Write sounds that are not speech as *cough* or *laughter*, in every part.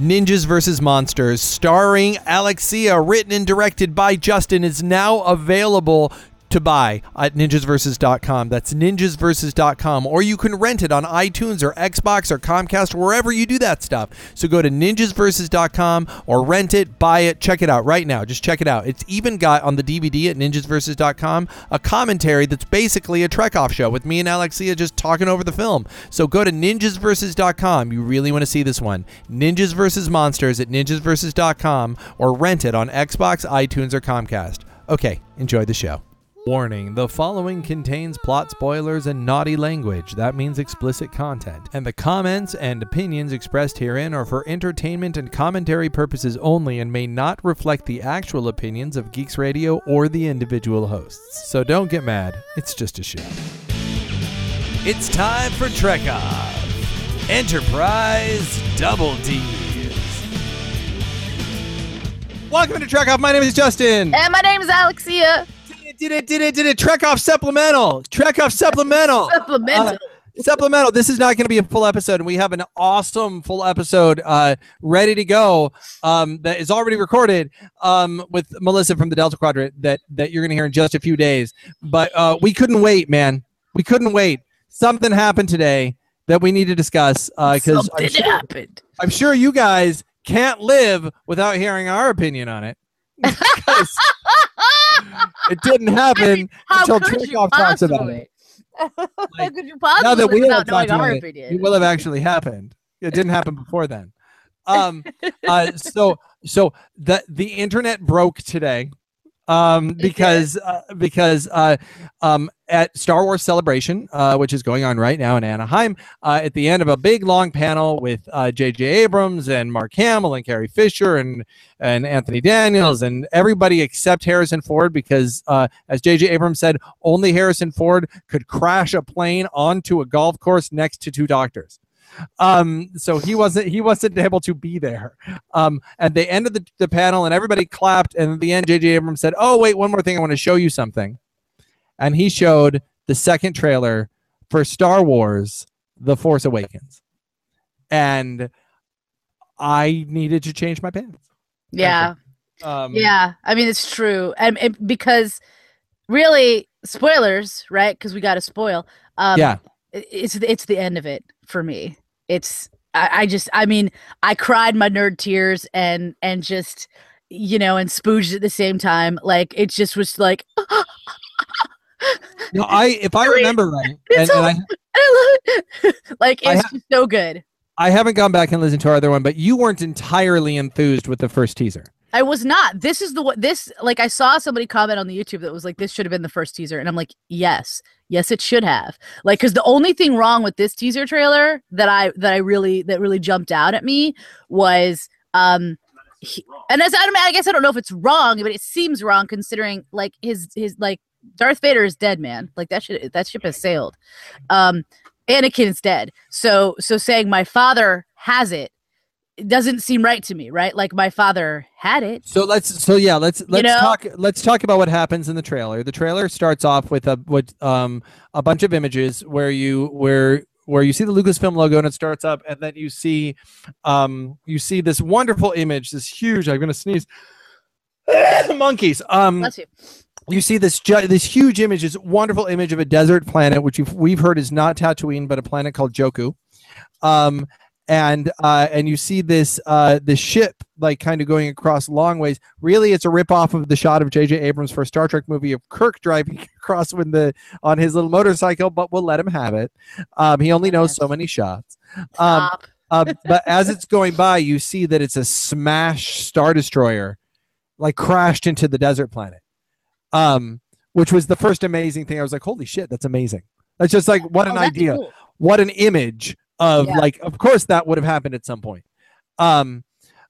Ninjas vs. Monsters, starring Alexia, written and directed by Justin, is now available to buy at ninjasversus.com. That's ninjasversus.com. Or you can rent it on iTunes or Xbox or Comcast, wherever you do that stuff. So go to ninjasversus.com or rent it, buy it, check it out right now. Just check it out. It's even got on the DVD at ninjasversus.com a commentary that's basically a Trek off show with me and Alexia just talking over the film. So go to ninjasversus.com. You really want to see this one. Ninjas vs. Monsters at ninjasversus.com or rent it on Xbox, iTunes, or Comcast. Okay, enjoy the show. Warning the following contains plot spoilers and naughty language. That means explicit content. And the comments and opinions expressed herein are for entertainment and commentary purposes only and may not reflect the actual opinions of Geeks Radio or the individual hosts. So don't get mad, it's just a show. It's time for Trek Off Enterprise Double D's. Welcome to Trek Off. My name is Justin. And my name is Alexia. Did it, did it, did it. Trek Off Supplemental. Trek Off Supplemental. Supplemental. Uh, supplemental. This is not going to be a full episode, and we have an awesome full episode uh, ready to go um, that is already recorded um, with Melissa from the Delta Quadrant that that you're going to hear in just a few days. But uh, we couldn't wait, man. We couldn't wait. Something happened today that we need to discuss because Something I'm, sure, happened. I'm sure you guys can't live without hearing our opinion on it. *laughs* It didn't *laughs* happen How until could you talks about it. *laughs* How could you possibly now that we have talked our about it, it will have actually happened. It didn't happen before then. *laughs* Um, uh, so so the the internet broke today, um, because uh, because uh, um, at Star Wars Celebration, uh, which is going on right now in Anaheim, uh, at the end of a big long panel with uh, J.J. Abrams and Mark Hamill and Carrie Fisher and and Anthony Daniels and everybody except Harrison Ford, because uh, as J.J. Abrams said, only Harrison Ford could crash a plane onto a golf course next to two doctors. Um, so he wasn't he wasn't able to be there. Um, at the end of the, the panel, and everybody clapped, and at the end, J.J. Abrams said, "Oh wait, one more thing, I want to show you something," and he showed the second trailer for Star Wars: The Force Awakens, and I needed to change my pants. yeah, Um, yeah. I mean, it's true, and, and because really, spoilers, right? Because we got to spoil. Um, yeah. it's it's the end of it for me. It's I, I just I mean I cried my nerd tears and and just you know and spooged at the same time. Like it just was like *laughs* No, I if I remember right, *laughs* and, and I *laughs* I love it. like it's ha- just so good. I haven't gone back and listened to our other one, but you weren't entirely enthused with the first teaser. I was not. This is the one. This like I saw somebody comment on the YouTube that was like, "This should have been the first teaser," and I'm like, "Yes, yes, it should have." Like, because the only thing wrong with this teaser trailer that I that I really that really jumped out at me was um, he, and as I, I guess I don't know if it's wrong, but it seems wrong considering like his his like Darth Vader is dead, man. Like that shit that ship has sailed. Um, Anakin is dead. So so saying my father has it it doesn't seem right to me, right? Like my father had it. So let's so yeah, let's let's know? talk let's talk about what happens in the trailer. The trailer starts off with a with um a bunch of images where you where where you see the Lucasfilm logo and it starts up and then you see um you see this wonderful image, this huge I'm gonna sneeze *coughs* monkeys. Um Bless you. you see this ju- this huge image, this wonderful image of a desert planet, which you've, we've heard is not Tatooine, but a planet called Jakku. Um, and uh, and you see this uh, this ship like kind of going across long ways. Really, it's a ripoff of the shot of J.J. Abrams for a Star Trek movie of Kirk driving *laughs* across with the on his little motorcycle, but we'll let him have it. Um, he only knows so many shots. Um, uh, *laughs* but as it's going by, you see that it's a smash star destroyer, like crashed into the desert planet. Um, which was the first amazing thing. I was like, "Holy shit, that's amazing!" That's just like what an Oh, that's idea, cool. what an image of Yeah. like. Of course, that would have happened at some point. Um,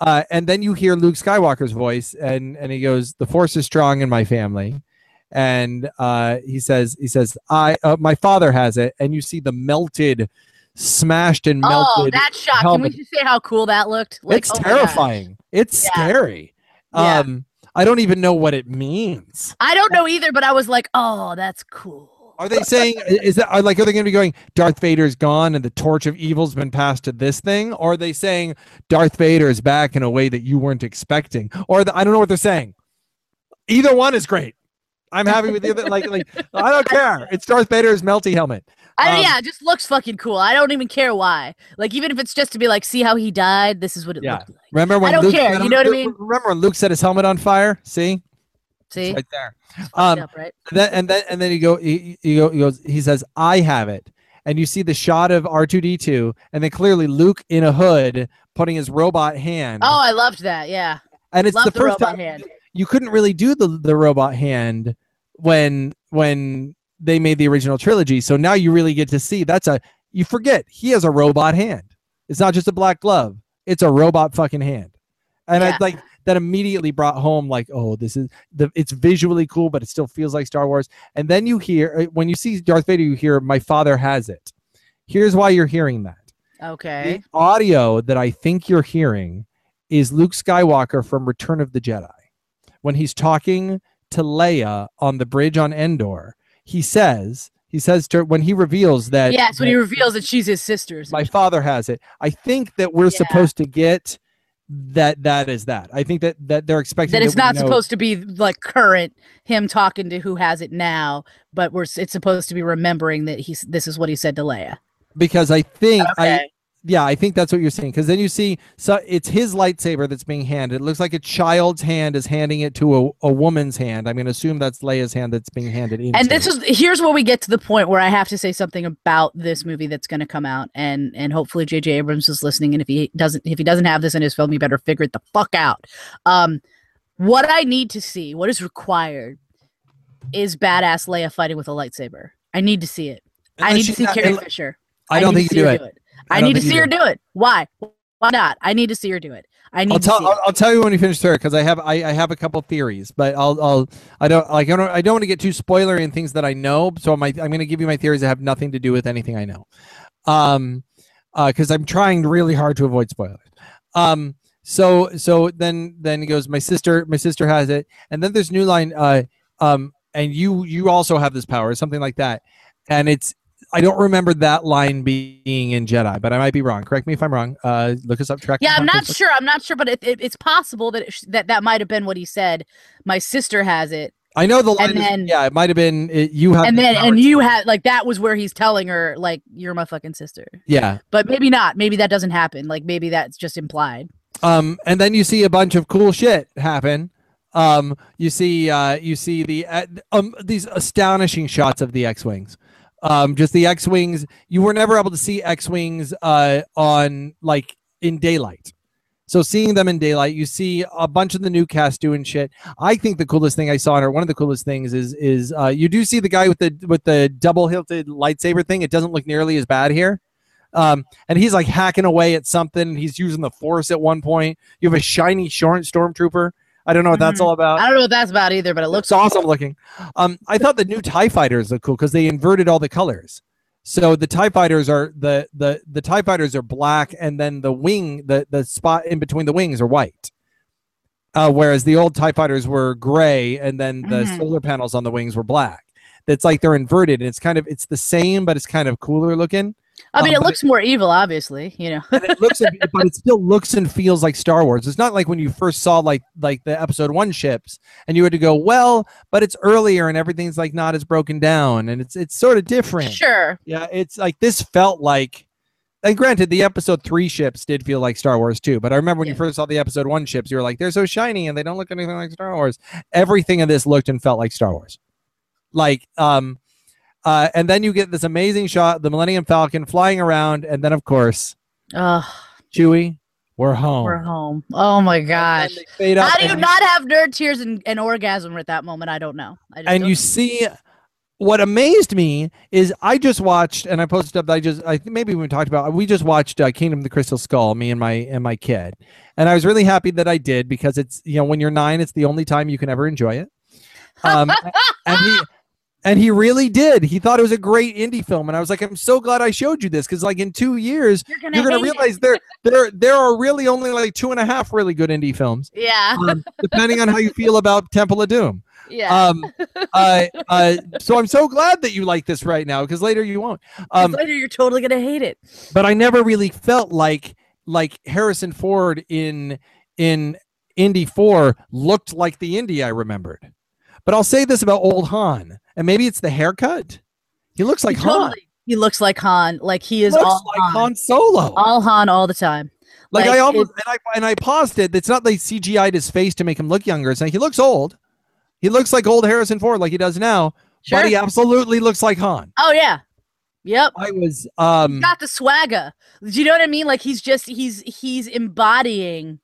uh, and then you hear Luke Skywalker's voice, and and he goes, "The Force is strong in my family." And uh, he says, "He says, I, uh, my father has it." And you see the melted, smashed and melted. Oh, that shot! Can we just say how cool that looked? it's oh terrifying. It's Yeah. scary. Yeah. Um, I don't even know what it means. I don't know either, but I was like, "Oh, that's cool." Are they saying is that are like are they going to be going Darth Vader's gone and the torch of evil's been passed to this thing, or are they saying Darth Vader is back in a way that you weren't expecting, or the, I don't know what they're saying. Either one is great. I'm happy with either. Like like I don't care. It's Darth Vader's melty helmet. I, Um, yeah, it just looks fucking cool. I don't even care why. Like even if it's just to be like, see how he died. This is what it Yeah. looked like. Remember when I don't Luke care, you know what I mean? Remember when Luke set his helmet on fire? See, See, right there. Um, up, right? And then and then and then he go he go he goes he says I have it, and you see the shot of R two D two, and then clearly Luke in a hood putting his robot hand. Oh, I loved that. Yeah, and it's the the first time hand. you couldn't really do the the robot hand when when they made the original trilogy. So now you really get to see that's a you forget he has a robot hand. It's not just a black glove. It's a robot fucking hand. And I Yeah. like that immediately brought home like oh this is the it's visually cool but it still feels like Star Wars. And then you hear uh, when you see Darth Vader you hear my father has it. Here's why you're hearing that. Okay. The audio that I think you're hearing is Luke Skywalker from Return of the Jedi. When he's talking to Leia on the bridge on Endor, he says, he says to when he reveals that Yes, when he reveals that she's his sister. my father has it. I think that we're Yeah. supposed to get that that is that. I think that that they're expecting that it's we not know- supposed to be like current him talking to who has it now, but we're it's supposed to be remembering that he's this is what he said to Leia. because I think I Okay. Yeah, I think that's what you're saying. Because then you see, so it's his lightsaber that's being handed. It looks like a child's hand is handing it to a, a woman's hand. I'm going to assume that's Leia's hand that's being handed into. And this is here's where we get to the point where I have to say something about this movie that's going to come out, and and hopefully J.J. Abrams is listening, and if he doesn't if he doesn't have this in his film, he better figure it the fuck out. Um, what I need to see, what is required, is badass Leia fighting with a lightsaber. I need to see it. I need to see not- Carrie Fisher. I don't think you do her it. I, need to see her do it. Why? Why not? I need to see her do it. I need I'll to tell. I'll. I'll tell you when we finish there because I have I, I have a couple theories, but I'll I'll I don't like I don't I don't want to get too spoilery in things that I know. So my I'm going to give you my theories that have nothing to do with anything I know, um, because I'm trying really hard to avoid spoilers. Um, so so then then he goes, my sister my sister has it, and then there's new line. Uh, um, and you you also have this power, something like that, and it's. I don't remember that line being in Jedi, but I might be wrong. Correct me if I'm wrong. Uh, look us up. Track. Yeah, I'm not sure. I'm not sure, but it, it, it's possible that it sh- that that might have been what he said. My sister has it, I know the line. And is- yeah, it might have been it, you have. and the then and you had like that was where he's telling her like you're my fucking sister. Yeah. But maybe not. Maybe that doesn't happen. Like maybe that's just implied. Um, and then you see a bunch of cool shit happen. Um, you see, uh, you see the uh, um these astonishing shots of the X-wings. Um, just the X-wings. You were never able to see X-wings uh on like in daylight. So seeing them in daylight, you see a bunch of the new cast doing shit. I think the coolest thing I saw, or one of the coolest things, is is uh, you do see the guy with the with the double hilted lightsaber thing. It doesn't look nearly as bad here. Um, and he's like hacking away at something. He's using the force at one point. You have a shiny short stormtrooper. I don't know what that's Mhm. all about. I don't know what that's about either, but it looks Looks awesome looking. Um, I thought the new Tie Fighters look cool because they inverted all the colors. So the Tie Fighters are the the the Tie Fighters are black, and then the wing the the spot in between the wings are white. Uh, whereas the old Tie Fighters were gray, and then the Mhm. solar panels on the wings were black. It's like they're inverted, and it's kind of it's the same, but it's kind of cooler looking. I mean, um, it looks more evil, obviously. You know. it looks *laughs* but it still looks and feels like Star Wars. It's not like when you first saw like like the episode one ships and you had to go, well, but it's earlier and everything's like not as broken down and it's it's sort of different. Sure. Yeah, it's like this felt like and granted the episode three ships did feel like Star Wars too, but I remember when you first saw the episode one ships, you were like, they're so shiny and they don't look anything like Star Wars. Everything in this looked and felt like Star Wars. Like, um, uh, and then you get this amazing shot, the Millennium Falcon flying around, and then of course, Ugh, Chewie, we're home. we're home. Oh my gosh. then they fade up How do you not have nerd tears and, and orgasm at that moment? I don't know. I just and don't- you see what amazed me is I just watched and I posted up that I just I maybe we talked about we just watched uh, Kingdom of the Crystal Skull me and my and my kid and I was really happy that I did because it's you know when you're 9 it's the only time you can ever enjoy it um *laughs* and he and he really did he thought it was a great Indy film and I was like I'm so glad I showed you this because like in two years you're gonna, you're gonna it. realize there *laughs* there there are really only like two and a half really good Indy films Yeah. um, depending on how you feel about Temple of Doom. Yeah. Um, *laughs* uh, uh, so I'm so glad that you like this right now because later you won't. Um, later you're totally gonna hate it. but I never really felt like like Harrison Ford in in Indy 4 looked like the Indy I remembered. But I'll say this about old Han, and maybe it's the haircut. He looks like He Han. totally. He looks like Han. Like he is looks all like Han. Han Solo. All Han all the time. like, like, I almost and I and I paused it. It's not like CGI'd his face to make him look younger. It's like he looks old. He looks like old Harrison Ford, like he does now. Sure. But he absolutely looks like Han. Oh yeah. Yep. I was um got the swagger. Do you know what I mean? Like he's just he's he's embodying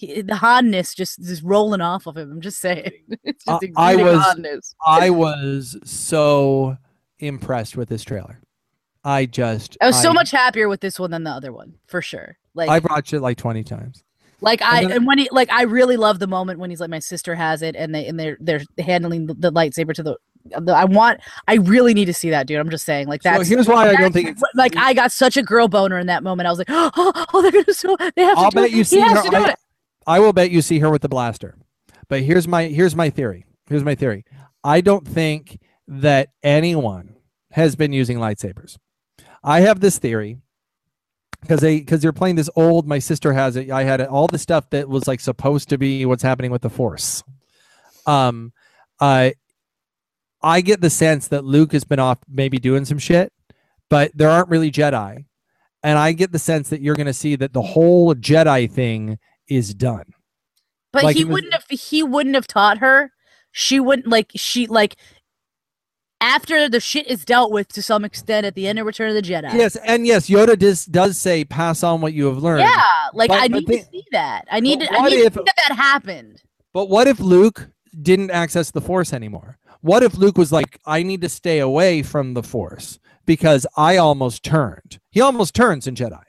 he, the hardness just is rolling off of him. I'm just saying. it's *laughs* just I- I was- hotness. I was so impressed with this trailer. I just I was so I- much happier with this one than the other one, for sure. Like I've watched it like 20 times. like I and then- and when he like I really love the moment when he's like my sister has it and they and they're they're handling the, the lightsaber to the, the I want I really need to see that dude. I'm just saying like So that's here's why I don't think it's like I got such a girl boner in that moment. I was like, oh, *gasps* oh they're gonna so they have I'll to do bet it. you see he has her. to do I, it. I will bet you see her with the blaster. But here's my here's my theory. Here's my theory. I don't think that anyone has been using lightsabers. I have this theory because they because they're playing this old. My sister has it. I had it. All the stuff that was like supposed to be what's happening with the Force. Um, uh, I get the sense that Luke has been off maybe doing some shit, but there aren't really Jedi, and I get the sense that you're going to see that the whole Jedi thing is done. But Like, he was- wouldn't have he wouldn't have taught her. She wouldn't like she like after the shit is dealt with to some extent at the end of Return of the Jedi. Yes, and yes, Yoda does does say pass on what you have learned. Yeah, like But- I need the- to see that. I need to, I need if- to see that that happened. But what if Luke didn't access the Force anymore? What if Luke was like, I need to stay away from the Force because I almost turned. He almost turns in Jedi.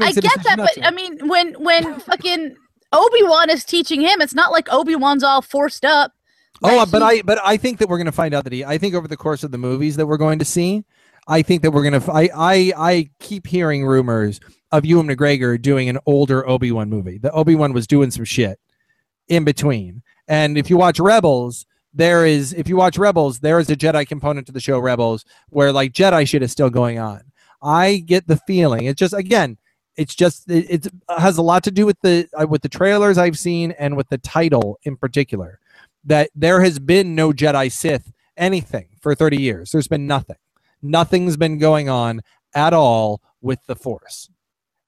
I get that, but. I mean when when fucking Obi Wan is teaching him, it's not like Obi Wan's all forced up. Oh, but I but I think that we're going to find out that he. I think over the course of the movies that we're going to see, I think that we're going to. I I I keep hearing rumors of Ewan McGregor doing an older Obi Wan movie. The Obi Wan was doing some shit in between, and if you watch Rebels, there is if you watch Rebels, there is a Jedi component to the show Rebels where like Jedi shit is still going on. I get the feeling it's just again. It's just it, it has a lot to do with the uh, with the trailers I've seen and with the title in particular that there has been no Jedi Sith anything for 30 years. There's been nothing. Nothing's been going on at all with the Force.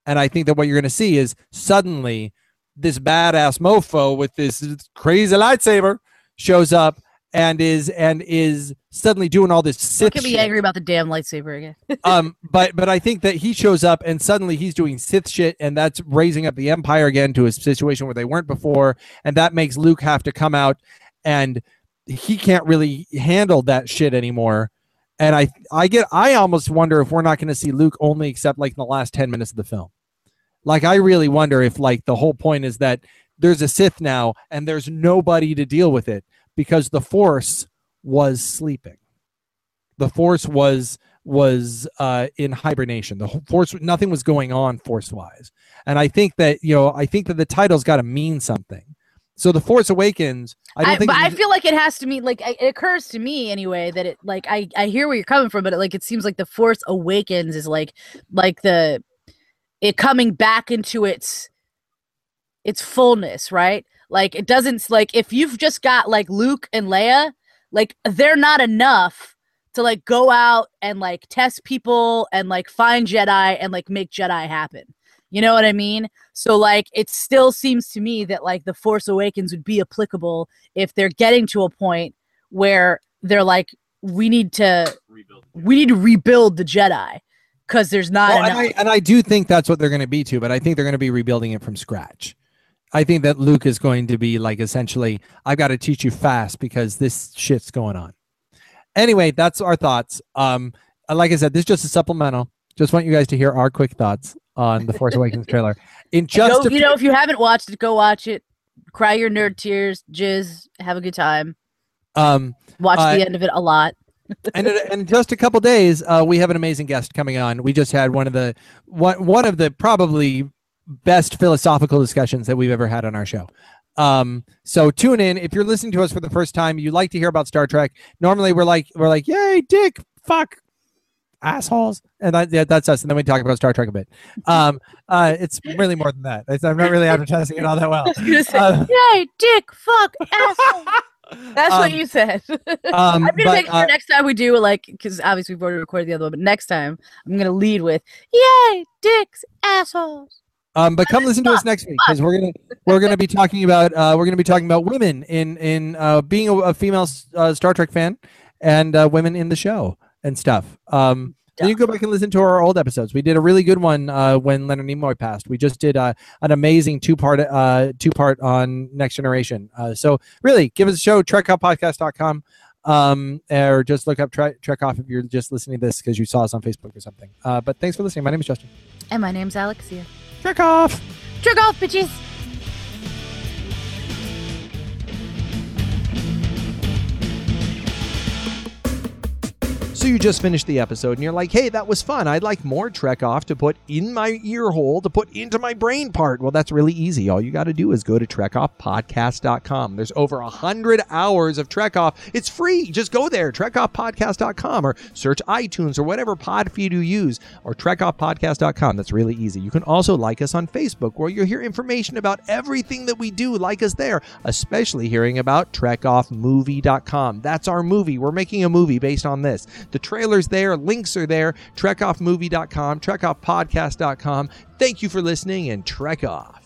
And I think that what you're going to see is suddenly this badass mofo with this crazy lightsaber shows up and is and is suddenly doing all this Sith get me shit. angry about the damn lightsaber again. *laughs* um, but but I think that he shows up and suddenly he's doing Sith shit, and that's raising up the Empire again to a situation where they weren't before, and that makes Luke have to come out, and he can't really handle that shit anymore. And I I get I almost wonder if we're not going to see Luke only except like in the last ten minutes of the film. Like I really wonder if like the whole point is that there's a Sith now and there's nobody to deal with it because the Force was sleeping. The Force was was uh, in hibernation. The Force, nothing was going on Force wise, and I think that you know, I think that the title's got to mean something. So the Force Awakens, I don't I, think. but I feel like it has to mean like it occurs to me anyway that it like I I hear where you're coming from, but it, like it seems like the Force Awakens is like like the it coming back into its its fullness, right? Like it doesn't like if you've just got like Luke and Leia, like they're not enough to like go out and like test people and like find Jedi and like make Jedi happen. You know what I mean? So like it still seems to me that like the Force Awakens would be applicable if they're getting to a point where they're like we need to we need to rebuild the Jedi because there's not Well, and. I, and I do think that's what they're going to be too, but I think they're going to be rebuilding it from scratch. I think that Luke is going to be like essentially, I've got to teach you fast because this shit's going on. Anyway, that's our thoughts. Um, uh, like I said, this is just a supplemental. Just want you guys to hear our quick thoughts on the Force Awakens trailer. In just you know, if you haven't watched it, go watch it. Cry your nerd tears, jizz, have a good time. um, Watch Uh, the end of it a lot. *laughs* and in, in just a couple days, uh, we have an amazing guest coming on. We just had one of the one one of the probably best philosophical discussions that we've ever had on our show. Um, so tune in if you're listening to us for the first time. You like to hear about Star Trek. Normally, we're like we're like, yay, dick, fuck, assholes, and that, yeah, that's us. And then we talk about Star Trek a bit. Um, uh, it's really more than that. It's, I'm not really advertising it all that well. *laughs* I was gonna say, Uh, yay, dick, fuck, asshole. *laughs* That's what Um, you said. *laughs* Um, I'm gonna but, make sure uh, next time we do like because obviously we've already recorded the other one, but next time I'm gonna lead with "Yay, dicks, assholes." Um, but come listen to us next week because we're gonna we're gonna be talking about uh, we're gonna be talking about women in in uh, being a, a female uh, Star Trek fan and uh, women in the show and stuff. Um, then you go back and listen to our old episodes. We did a really good one uh, when Leonard Nimoy passed. We just did uh, an amazing two part uh, two part on Next Generation. Uh, so really, give us a show. TrekOffPodcast.com. Um, or just look up Trek, Trek Off if you're just listening to this because you saw us on Facebook or something. Uh, but thanks for listening. My name is Justin. And my name's Alexia. Trek Off. Jerk off, bitches. So you just finished the episode and you're like, hey, that was fun. I'd like more Trek Off to put in my ear hole to put into my brain part. Well, that's really easy. All you got to do is go to trekoffpodcast.com. There's over a hundred hours of Trek Off. It's free. Just go there, trekoffpodcast.com or search iTunes or whatever pod feed you use or trekoffpodcast.com. That's really easy. You can also like us on Facebook where you'll hear information about everything that we do. Like us there, especially hearing about trekoffmovie.com. That's our movie. We're making a movie based on this. The trailer's there, links are there, trekoffmovie.com, trekoffpodcast.com. Thank you for listening and trek off.